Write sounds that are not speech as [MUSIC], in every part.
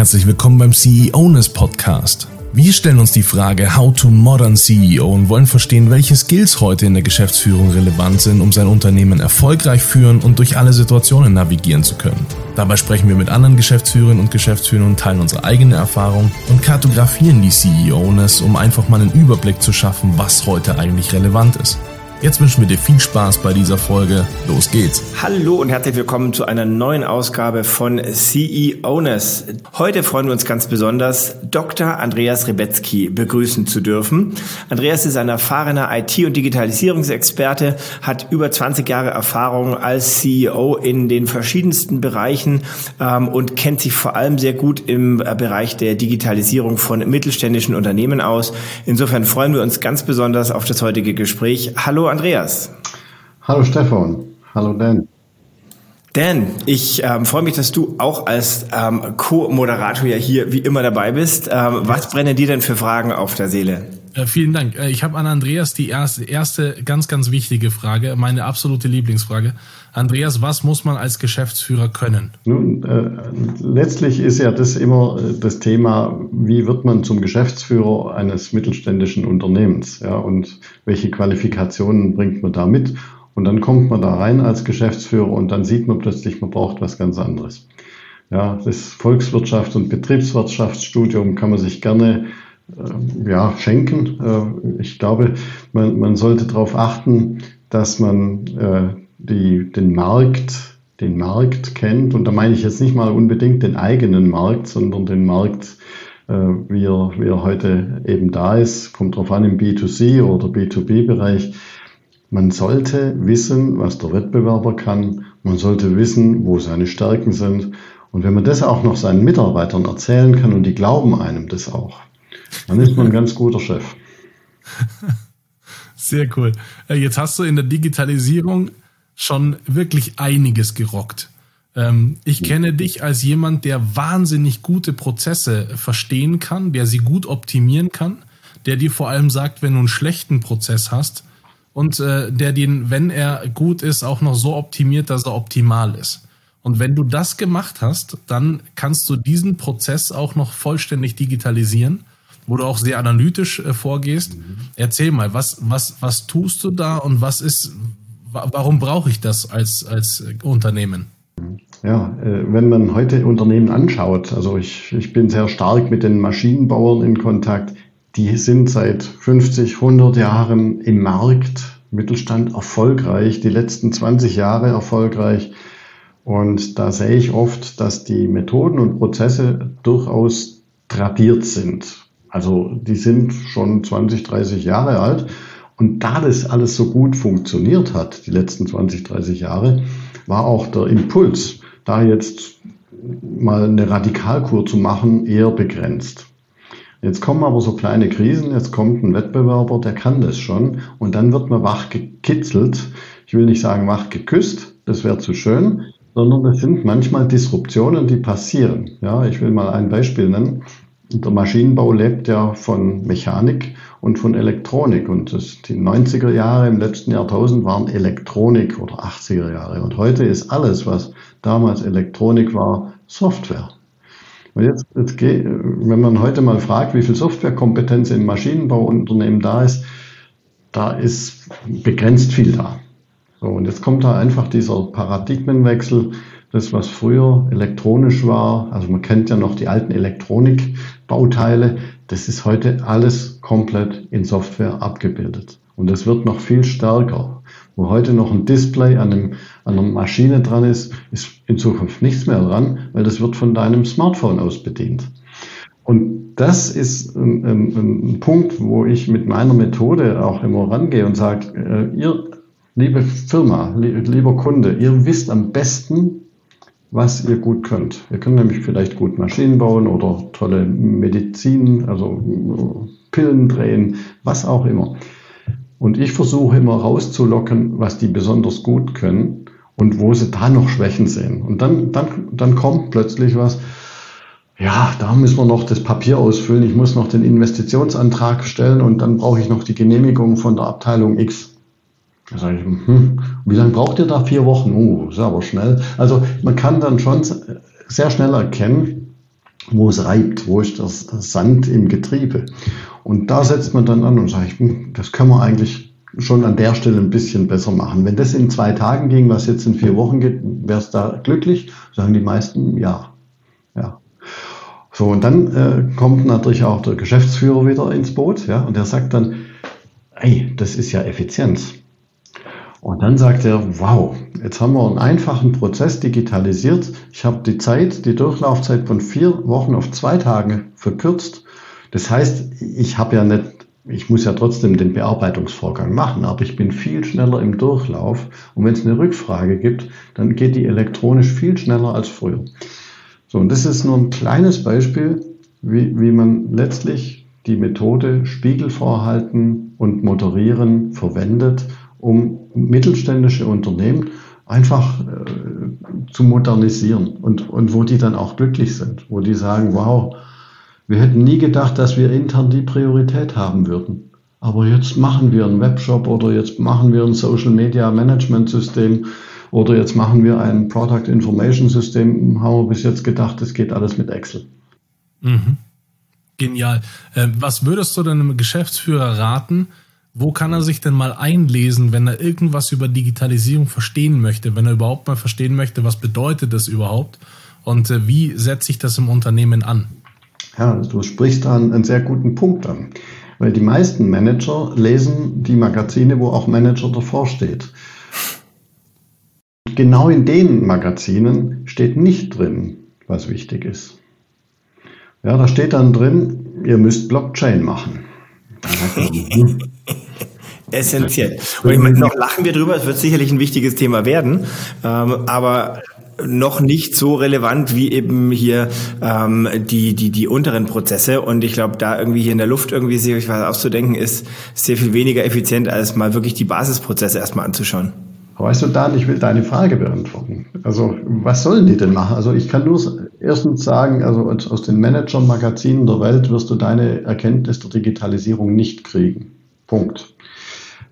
Herzlich willkommen beim CEOness Podcast. Wir stellen uns die Frage How to Modern CEO und wollen verstehen, welche Skills heute in der Geschäftsführung relevant sind, um sein Unternehmen erfolgreich führen und durch alle Situationen navigieren zu können. Dabei sprechen wir mit anderen Geschäftsführerinnen und Geschäftsführern und teilen unsere eigene Erfahrung und kartografieren die CEOness, um einfach mal einen Überblick zu schaffen, was heute eigentlich relevant ist. Jetzt wünschen wir dir viel Spaß bei dieser Folge. Los geht's. Hallo und herzlich willkommen zu einer neuen Ausgabe von CEOness. Heute freuen wir uns ganz besonders, Dr. Andreas Rebetzky begrüßen zu dürfen. Andreas ist ein erfahrener IT- und Digitalisierungsexperte, hat über 20 Jahre Erfahrung als CEO in den verschiedensten Bereichen ähm, und kennt sich vor allem sehr gut im äh, Bereich der Digitalisierung von mittelständischen Unternehmen aus. Insofern freuen wir uns ganz besonders auf das heutige Gespräch. Hallo Andreas. Hallo Stefan. Hallo Dan. Dan, ich ähm, freue mich, dass du auch als ähm, Co-Moderator ja hier wie immer dabei bist. Ähm, was brennen dir denn für Fragen auf der Seele? Äh, vielen Dank. Äh, ich habe an Andreas die erste, erste ganz, ganz wichtige Frage, meine absolute Lieblingsfrage. Andreas, was muss man als Geschäftsführer können? Nun, äh, letztlich ist ja das immer äh, das Thema, wie wird man zum Geschäftsführer eines mittelständischen Unternehmens? Ja, und welche Qualifikationen bringt man da mit? Und dann kommt man da rein als Geschäftsführer und dann sieht man plötzlich, man braucht was ganz anderes. Ja, das Volkswirtschafts- und Betriebswirtschaftsstudium kann man sich gerne ja, schenken. Äh, ich glaube, man, man sollte darauf achten, dass man äh, die, den Markt, den Markt kennt. Und da meine ich jetzt nicht mal unbedingt den eigenen Markt, sondern den Markt, äh, wie, er, wie er heute eben da ist. Kommt drauf an im B2C oder B2B-Bereich. Man sollte wissen, was der Wettbewerber kann. Man sollte wissen, wo seine Stärken sind. Und wenn man das auch noch seinen Mitarbeitern erzählen kann und die glauben einem das auch, dann ist man ein ganz guter Chef. [LAUGHS] Sehr cool. Äh, jetzt hast du in der Digitalisierung schon wirklich einiges gerockt. Ähm, ich kenne dich als jemand, der wahnsinnig gute Prozesse verstehen kann, der sie gut optimieren kann, der dir vor allem sagt, wenn du einen schlechten Prozess hast und äh, der den, wenn er gut ist, auch noch so optimiert, dass er optimal ist. Und wenn du das gemacht hast, dann kannst du diesen Prozess auch noch vollständig digitalisieren, wo du auch sehr analytisch äh, vorgehst. Mhm. Erzähl mal, was, was, was tust du da und was ist, warum brauche ich das als, als Unternehmen? Ja, äh, wenn man heute Unternehmen anschaut, also ich, ich bin sehr stark mit den Maschinenbauern in Kontakt, die sind seit 50, 100 Jahren im Markt, Mittelstand erfolgreich, die letzten 20 Jahre erfolgreich. Und da sehe ich oft, dass die Methoden und Prozesse durchaus tradiert sind. Also die sind schon 20, 30 Jahre alt und da das alles so gut funktioniert hat, die letzten 20, 30 Jahre, war auch der Impuls, da jetzt mal eine Radikalkur zu machen, eher begrenzt. Jetzt kommen aber so kleine Krisen, jetzt kommt ein Wettbewerber, der kann das schon und dann wird man wach gekitzelt. Ich will nicht sagen wach geküsst, das wäre zu schön, sondern es sind manchmal Disruptionen, die passieren. Ja, ich will mal ein Beispiel nennen. Der Maschinenbau lebt ja von Mechanik und von Elektronik. Und das, die 90er Jahre im letzten Jahrtausend waren Elektronik oder 80er Jahre. Und heute ist alles, was damals Elektronik war, Software. Und jetzt, jetzt geht, wenn man heute mal fragt, wie viel Softwarekompetenz im Maschinenbauunternehmen da ist, da ist begrenzt viel da. So, und jetzt kommt da einfach dieser Paradigmenwechsel das, was früher elektronisch war, also man kennt ja noch die alten Elektronikbauteile, das ist heute alles komplett in Software abgebildet. Und das wird noch viel stärker. Wo heute noch ein Display an, einem, an einer Maschine dran ist, ist in Zukunft nichts mehr dran, weil das wird von deinem Smartphone aus bedient. Und das ist ein, ein, ein Punkt, wo ich mit meiner Methode auch immer rangehe und sage, äh, ihr, liebe Firma, lieber Kunde, ihr wisst am besten, was ihr gut könnt. Ihr könnt nämlich vielleicht gut Maschinen bauen oder tolle Medizin, also Pillen drehen, was auch immer. Und ich versuche immer rauszulocken, was die besonders gut können und wo sie da noch Schwächen sehen. Und dann, dann, dann kommt plötzlich was, ja, da müssen wir noch das Papier ausfüllen, ich muss noch den Investitionsantrag stellen und dann brauche ich noch die Genehmigung von der Abteilung X. Da sage ich, hm, wie lange braucht ihr da? Vier Wochen? Oh, ist aber schnell. Also man kann dann schon sehr schnell erkennen, wo es reibt, wo ist das Sand im Getriebe. Und da setzt man dann an und sagt, hm, das können wir eigentlich schon an der Stelle ein bisschen besser machen. Wenn das in zwei Tagen ging, was jetzt in vier Wochen geht, wäre es da glücklich? Sagen die meisten ja. Ja. So, und dann äh, kommt natürlich auch der Geschäftsführer wieder ins Boot, ja, und der sagt dann, ey, das ist ja Effizienz. Und dann sagt er, wow, jetzt haben wir einen einfachen Prozess digitalisiert. Ich habe die Zeit, die Durchlaufzeit von vier Wochen auf zwei Tage verkürzt. Das heißt, ich habe ja nicht, ich muss ja trotzdem den Bearbeitungsvorgang machen, aber ich bin viel schneller im Durchlauf. Und wenn es eine Rückfrage gibt, dann geht die elektronisch viel schneller als früher. So, und das ist nur ein kleines Beispiel, wie, wie man letztlich die Methode Spiegelvorhalten und Moderieren verwendet, um mittelständische Unternehmen einfach äh, zu modernisieren und, und wo die dann auch glücklich sind, wo die sagen, wow, wir hätten nie gedacht, dass wir intern die Priorität haben würden. Aber jetzt machen wir einen Webshop oder jetzt machen wir ein Social Media Management System oder jetzt machen wir ein Product Information System. Haben wir bis jetzt gedacht, das geht alles mit Excel. Mhm. Genial. Äh, was würdest du denn einem Geschäftsführer raten, wo kann er sich denn mal einlesen, wenn er irgendwas über Digitalisierung verstehen möchte, wenn er überhaupt mal verstehen möchte, was bedeutet das überhaupt und äh, wie setze ich das im Unternehmen an? Ja, du sprichst da einen sehr guten Punkt an, weil die meisten Manager lesen die Magazine, wo auch Manager davor steht. Genau in den Magazinen steht nicht drin, was wichtig ist. Ja, da steht dann drin, ihr müsst Blockchain machen. [LAUGHS] Essentiell. Und ich meine, noch lachen wir drüber, es wird sicherlich ein wichtiges Thema werden, ähm, aber noch nicht so relevant wie eben hier ähm, die, die, die unteren Prozesse. Und ich glaube, da irgendwie hier in der Luft irgendwie sich was auszudenken, ist sehr viel weniger effizient, als mal wirklich die Basisprozesse erstmal anzuschauen. Weißt du, Dan, ich will deine Frage beantworten. Also, was sollen die denn machen? Also, ich kann nur erstens sagen, also aus den Manager-Magazinen der Welt wirst du deine Erkenntnis der Digitalisierung nicht kriegen. Punkt.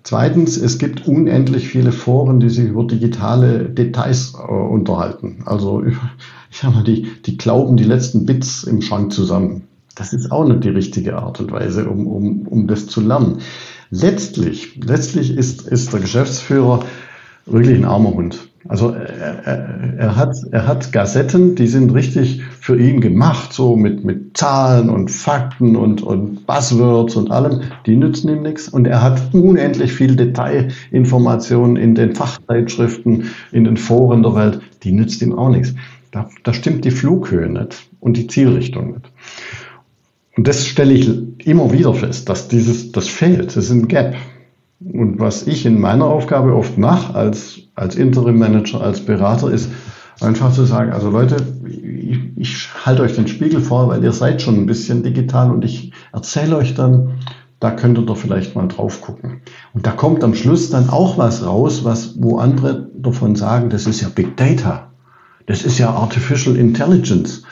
Zweitens, es gibt unendlich viele Foren, die sich über digitale Details äh, unterhalten. Also, [LAUGHS] ich sag mal, die, die glauben die letzten Bits im Schrank zusammen. Das ist auch nicht die richtige Art und Weise, um, um, um das zu lernen. Letztlich, letztlich ist, ist der Geschäftsführer wirklich ein armer Hund. Also er, er, er, hat, er hat Gazetten, die sind richtig für ihn gemacht, so mit, mit Zahlen und Fakten und, und Buzzwords und allem. Die nützen ihm nichts. Und er hat unendlich viel Detailinformationen in den Fachzeitschriften, in den Foren der Welt. Die nützt ihm auch nichts. Da, da stimmt die Flughöhe nicht und die Zielrichtung nicht. Und das stelle ich immer wieder fest, dass dieses, das fehlt. Das ist ein Gap. Und was ich in meiner Aufgabe oft mache, als, als Interim-Manager, als Berater, ist einfach zu sagen, also Leute, ich, ich halte euch den Spiegel vor, weil ihr seid schon ein bisschen digital und ich erzähle euch dann, da könnt ihr doch vielleicht mal drauf gucken. Und da kommt am Schluss dann auch was raus, was, wo andere davon sagen, das ist ja Big Data. Das ist ja Artificial Intelligence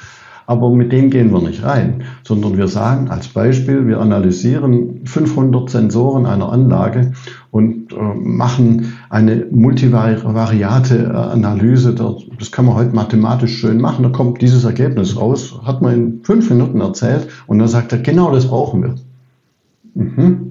aber mit dem gehen wir nicht rein, sondern wir sagen als Beispiel, wir analysieren 500 Sensoren einer Anlage und äh, machen eine multivariate Analyse. Das kann man heute mathematisch schön machen. Da kommt dieses Ergebnis raus, hat man in fünf Minuten erzählt und dann sagt er, genau das brauchen wir. Mhm.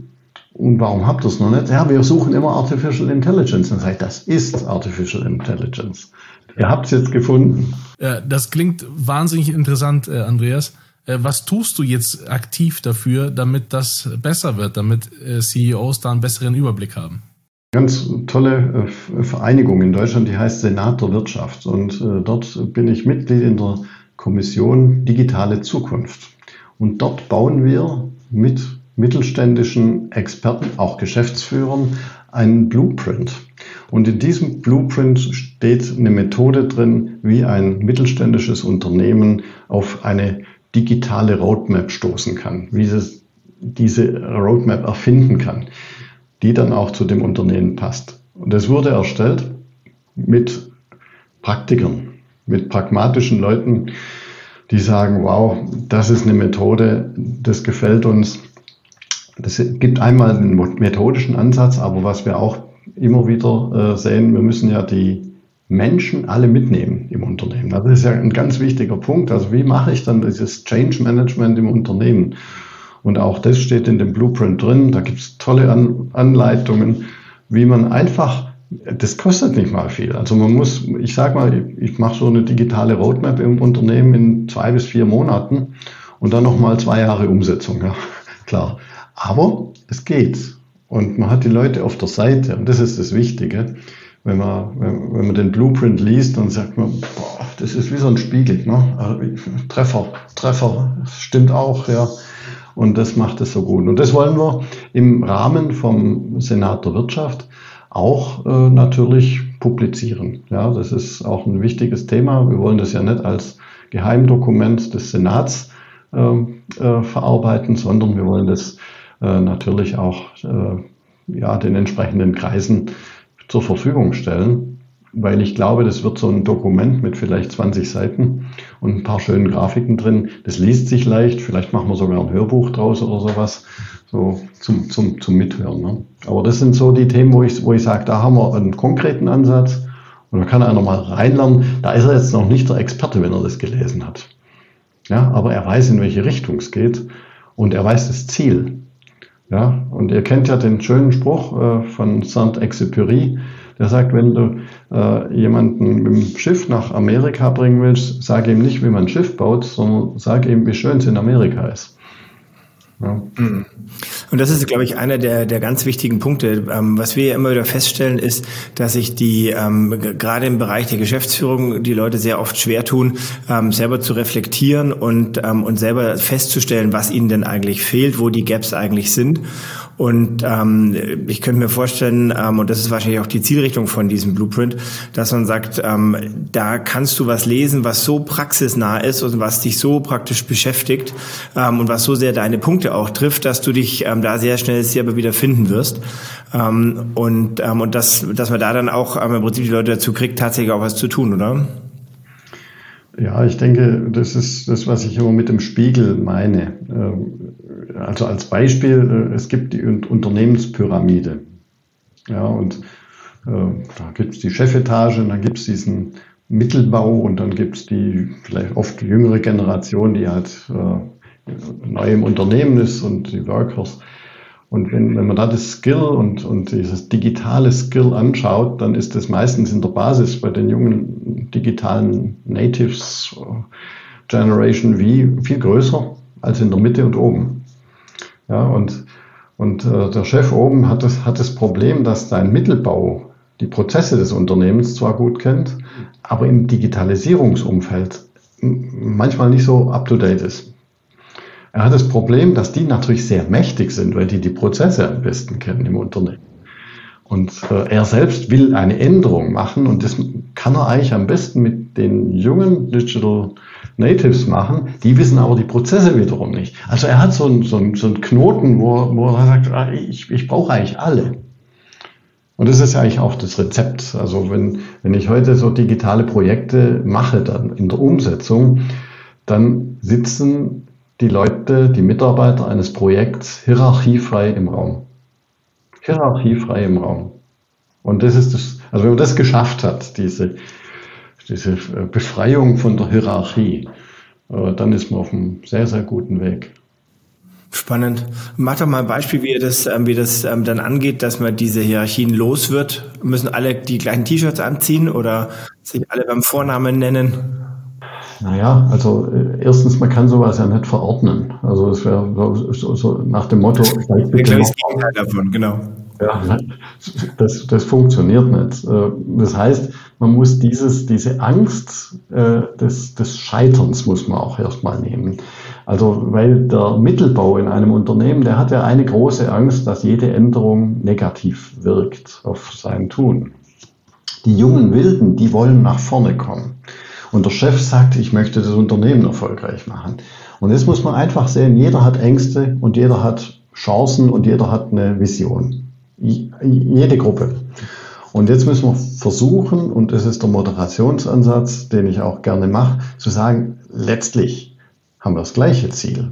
Und warum habt ihr es noch nicht? Ja, wir suchen immer Artificial Intelligence. Dann sage ich, das ist Artificial Intelligence. Ihr habt es jetzt gefunden. Das klingt wahnsinnig interessant, äh, Andreas. Äh, was tust du jetzt aktiv dafür, damit das besser wird, damit äh, CEOs da einen besseren Überblick haben? Ganz tolle Vereinigung in Deutschland, die heißt Senat der Wirtschaft. Und dort bin ich Mitglied in der Kommission Digitale Zukunft. Und dort bauen wir mit mittelständischen Experten, auch Geschäftsführern, einen Blueprint. Und in diesem Blueprint steht eine Methode drin, wie ein mittelständisches Unternehmen auf eine digitale Roadmap stoßen kann, wie es diese Roadmap erfinden kann, die dann auch zu dem Unternehmen passt. Und es wurde erstellt mit Praktikern, mit pragmatischen Leuten, die sagen, wow, das ist eine Methode, das gefällt uns. Das gibt einmal einen methodischen Ansatz, aber was wir auch immer wieder äh, sehen, wir müssen ja die, Menschen alle mitnehmen im Unternehmen. Das ist ja ein ganz wichtiger Punkt. Also wie mache ich dann dieses Change Management im Unternehmen? Und auch das steht in dem Blueprint drin. Da gibt es tolle An Anleitungen, wie man einfach, das kostet nicht mal viel. Also man muss, ich sage mal, ich mache so eine digitale Roadmap im Unternehmen in zwei bis vier Monaten und dann nochmal zwei Jahre Umsetzung. Ja, [LAUGHS] klar. Aber es geht. Und man hat die Leute auf der Seite. Und das ist das Wichtige wenn man, wenn, man den Blueprint liest, dann sagt man, boah, das ist wie so ein Spiegel. Ne? Also, Treffer, Treffer, stimmt auch, ja. Und das macht es so gut. Und das wollen wir im Rahmen vom Senat der Wirtschaft auch äh, natürlich publizieren. Ja, das ist auch ein wichtiges Thema. Wir wollen das ja nicht als Geheimdokument des Senats äh, äh, verarbeiten, sondern wir wollen das äh, natürlich auch äh, ja, den entsprechenden Kreisen zur Verfügung stellen, weil ich glaube, das wird so ein Dokument mit vielleicht 20 Seiten und ein paar schönen Grafiken drin. Das liest sich leicht, vielleicht machen wir sogar ein Hörbuch draus oder sowas, so zum, zum, zum Mithören. Ne? Aber das sind so die Themen, wo ich, wo ich sage, da haben wir einen konkreten Ansatz und da kann einer mal reinlernen. Da ist er jetzt noch nicht der Experte, wenn er das gelesen hat. Ja, aber er weiß, in welche Richtung es geht und er weiß das Ziel. Ja, und ihr kennt ja den schönen Spruch äh, von Saint-Exupéry, der sagt, wenn du äh, jemanden mit dem Schiff nach Amerika bringen willst, sag ihm nicht, wie man ein Schiff baut, sondern sag ihm, wie schön es in Amerika ist. Ja. Mhm. Und das ist, glaube ich, einer der, der ganz wichtigen Punkte. Ähm, was wir ja immer wieder feststellen, ist, dass sich die, ähm, gerade im Bereich der Geschäftsführung, die Leute sehr oft schwer tun, ähm, selber zu reflektieren und, ähm, und selber festzustellen, was ihnen denn eigentlich fehlt, wo die Gaps eigentlich sind. Und ähm, ich könnte mir vorstellen, ähm, und das ist wahrscheinlich auch die Zielrichtung von diesem Blueprint, dass man sagt, ähm, da kannst du was lesen, was so praxisnah ist und was dich so praktisch beschäftigt ähm, und was so sehr deine Punkte auch trifft, dass du dich ähm, da sehr schnell selber wieder finden wirst. Ähm, und ähm, und das, dass man da dann auch ähm, im Prinzip die Leute dazu kriegt, tatsächlich auch was zu tun, oder? Ja, ich denke, das ist das, was ich immer mit dem Spiegel meine. Ähm, also als Beispiel, äh, es gibt die Unternehmenspyramide. Ja, und äh, da gibt es die Chefetage und dann gibt es diesen Mittelbau und dann gibt es die vielleicht oft jüngere Generation, die halt äh, neu im Unternehmen ist und die Workers. Und wenn, wenn man da das Skill und, und dieses digitale Skill anschaut, dann ist das meistens in der Basis bei den jungen digitalen Natives äh, Generation V viel größer als in der Mitte und oben. Ja, und, und äh, der Chef oben hat das, hat das Problem, dass sein Mittelbau die Prozesse des Unternehmens zwar gut kennt, aber im Digitalisierungsumfeld manchmal nicht so up-to-date ist. Er hat das Problem, dass die natürlich sehr mächtig sind, weil die die Prozesse am besten kennen im Unternehmen. Und äh, er selbst will eine Änderung machen und das kann er eigentlich am besten mit den jungen Digital Natives machen. Die wissen aber die Prozesse wiederum nicht. Also er hat so einen, so so einen Knoten, wo, wo er sagt, ah, ich, ich brauche eigentlich alle. Und das ist ja eigentlich auch das Rezept. Also wenn, wenn ich heute so digitale Projekte mache, dann in der Umsetzung, dann sitzen die Leute, die Mitarbeiter eines Projekts hierarchiefrei im Raum. Hierarchiefrei im Raum. Und das ist das, also wenn man das geschafft hat, diese, diese Befreiung von der Hierarchie, äh, dann ist man auf einem sehr, sehr guten Weg. Spannend. Mach doch mal ein Beispiel, wie das, ähm, wie das ähm, dann angeht, dass man diese Hierarchien los wird. Müssen alle die gleichen T-Shirts anziehen oder sich alle beim Vornamen nennen? Naja, also äh, erstens, man kann sowas ja nicht verordnen. Also es wäre so, so, nach dem Motto. Ein kleines Gegenteil davon, genau. Ja, das, das funktioniert nicht. Äh, das heißt, man muss dieses, diese Angst äh, des, des Scheiterns muss man auch erstmal nehmen. Also, weil der Mittelbau in einem Unternehmen, der hat ja eine große Angst, dass jede Änderung negativ wirkt auf sein Tun. Die jungen Wilden, die wollen nach vorne kommen. Und der Chef sagt, ich möchte das Unternehmen erfolgreich machen. Und jetzt muss man einfach sehen, jeder hat Ängste und jeder hat Chancen und jeder hat eine Vision. Jede Gruppe. Und jetzt müssen wir versuchen, und das ist der Moderationsansatz, den ich auch gerne mache, zu sagen, letztlich haben wir das gleiche Ziel.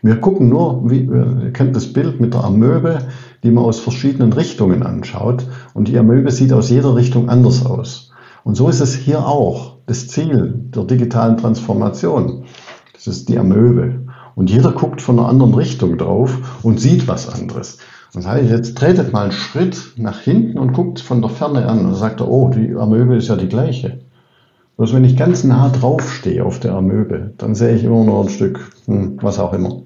Wir gucken nur, wie, ihr kennt das Bild mit der Amöbe, die man aus verschiedenen Richtungen anschaut. Und die Amöbe sieht aus jeder Richtung anders aus. Und so ist es hier auch. Das Ziel der digitalen Transformation, das ist die Amöbe. Und jeder guckt von einer anderen Richtung drauf und sieht was anderes. Und sage ich, jetzt tretet mal einen Schritt nach hinten und guckt von der Ferne an und sagt oh, die Amöbe ist ja die gleiche. Bloß wenn ich ganz nah drauf stehe auf der Amöbe, dann sehe ich immer nur ein Stück, hm, was auch immer.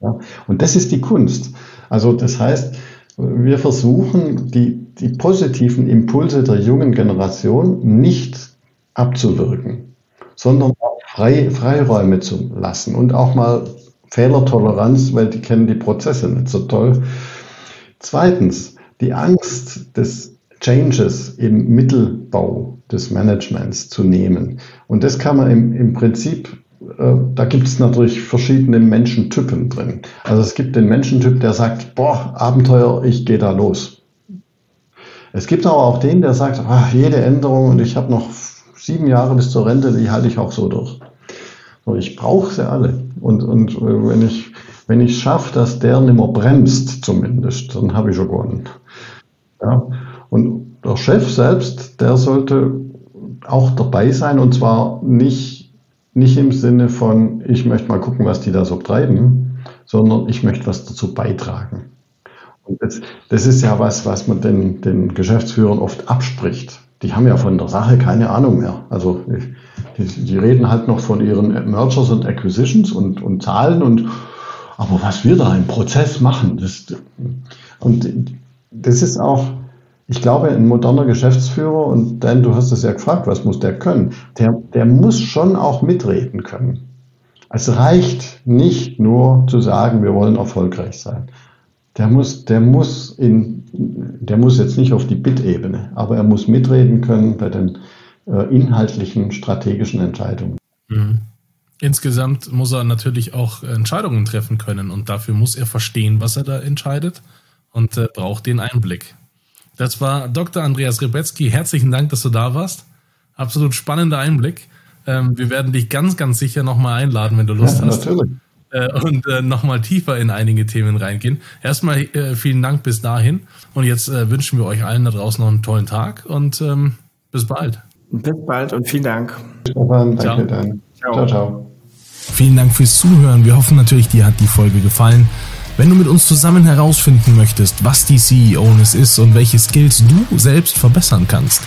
Ja? Und das ist die Kunst. Also das heißt, wir versuchen, die, die positiven Impulse der jungen Generation nicht abzuwirken, sondern auch frei, Freiräume zu lassen und auch mal Fehlertoleranz, weil die kennen die Prozesse nicht so toll. Zweitens, die Angst des Changes im Mittelbau des Managements zu nehmen. Und das kann man im, im Prinzip, äh, da gibt es natürlich verschiedene Menschentypen drin. Also es gibt den Menschentyp, der sagt, boah, Abenteuer, ich gehe da los. Es gibt aber auch den, der sagt, ach, jede Änderung und ich habe noch sieben Jahre bis zur Rente, die halte ich auch so durch. So, ich brauche sie alle. Und, und äh, wenn ich wenn ich schaffe, dass der nicht mehr bremst, zumindest, dann habe ich schon gewonnen. Ja. Und der Chef selbst, der sollte auch dabei sein und zwar nicht, nicht im Sinne von, ich möchte mal gucken, was die da so treiben, sondern ich möchte was dazu beitragen. Und das, das ist ja was, was man den, den Geschäftsführern oft abspricht. Die haben ja von der Sache keine Ahnung mehr. Also die, die reden halt noch von ihren Mergers und Acquisitions und, und Zahlen und aber was wir da im Prozess machen, das, und das ist auch, ich glaube, ein moderner Geschäftsführer, und Dan, du hast es ja gefragt, was muss der können? Der, der muss schon auch mitreden können. Es reicht nicht nur zu sagen, wir wollen erfolgreich sein. Der muss, der muss in, der muss jetzt nicht auf die Bit-Ebene, aber er muss mitreden können bei den äh, inhaltlichen strategischen Entscheidungen. Mhm. Insgesamt muss er natürlich auch Entscheidungen treffen können und dafür muss er verstehen, was er da entscheidet und äh, braucht den Einblick. Das war Dr. Andreas Rebetzky. Herzlichen Dank, dass du da warst. Absolut spannender Einblick. Ähm, wir werden dich ganz, ganz sicher nochmal einladen, wenn du Lust ja, hast. Natürlich. Äh, und äh, nochmal tiefer in einige Themen reingehen. Erstmal äh, vielen Dank bis dahin. Und jetzt äh, wünschen wir euch allen da draußen noch einen tollen Tag und ähm, bis bald. Bis bald und vielen Dank. Stefan, danke ciao. dann. Ciao, ciao. ciao. Vielen Dank fürs Zuhören. Wir hoffen natürlich, dir hat die Folge gefallen. Wenn du mit uns zusammen herausfinden möchtest, was die CEO-Ness ist und welche Skills du selbst verbessern kannst,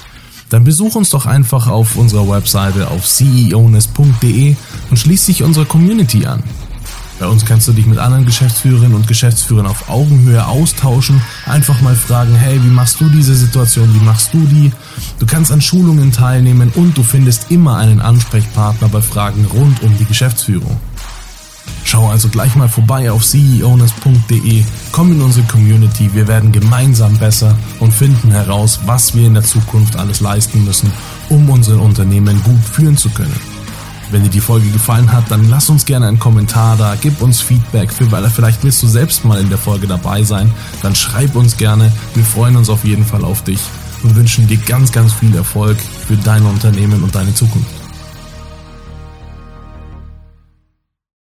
dann besuch uns doch einfach auf unserer Webseite auf ceoness.de und schließ dich unserer Community an. Bei uns kannst du dich mit anderen Geschäftsführerinnen und Geschäftsführern auf Augenhöhe austauschen, einfach mal fragen, hey, wie machst du diese Situation, wie machst du die? Du kannst an Schulungen teilnehmen und du findest immer einen Ansprechpartner bei Fragen rund um die Geschäftsführung. Schau also gleich mal vorbei auf ceowness.de, komm in unsere Community, wir werden gemeinsam besser und finden heraus, was wir in der Zukunft alles leisten müssen, um unsere Unternehmen gut führen zu können. Wenn dir die Folge gefallen hat, dann lass uns gerne einen Kommentar da, gib uns Feedback, für, weil vielleicht willst du selbst mal in der Folge dabei sein, dann schreib uns gerne. Wir freuen uns auf jeden Fall auf dich und wünschen dir ganz, ganz viel Erfolg für dein Unternehmen und deine Zukunft.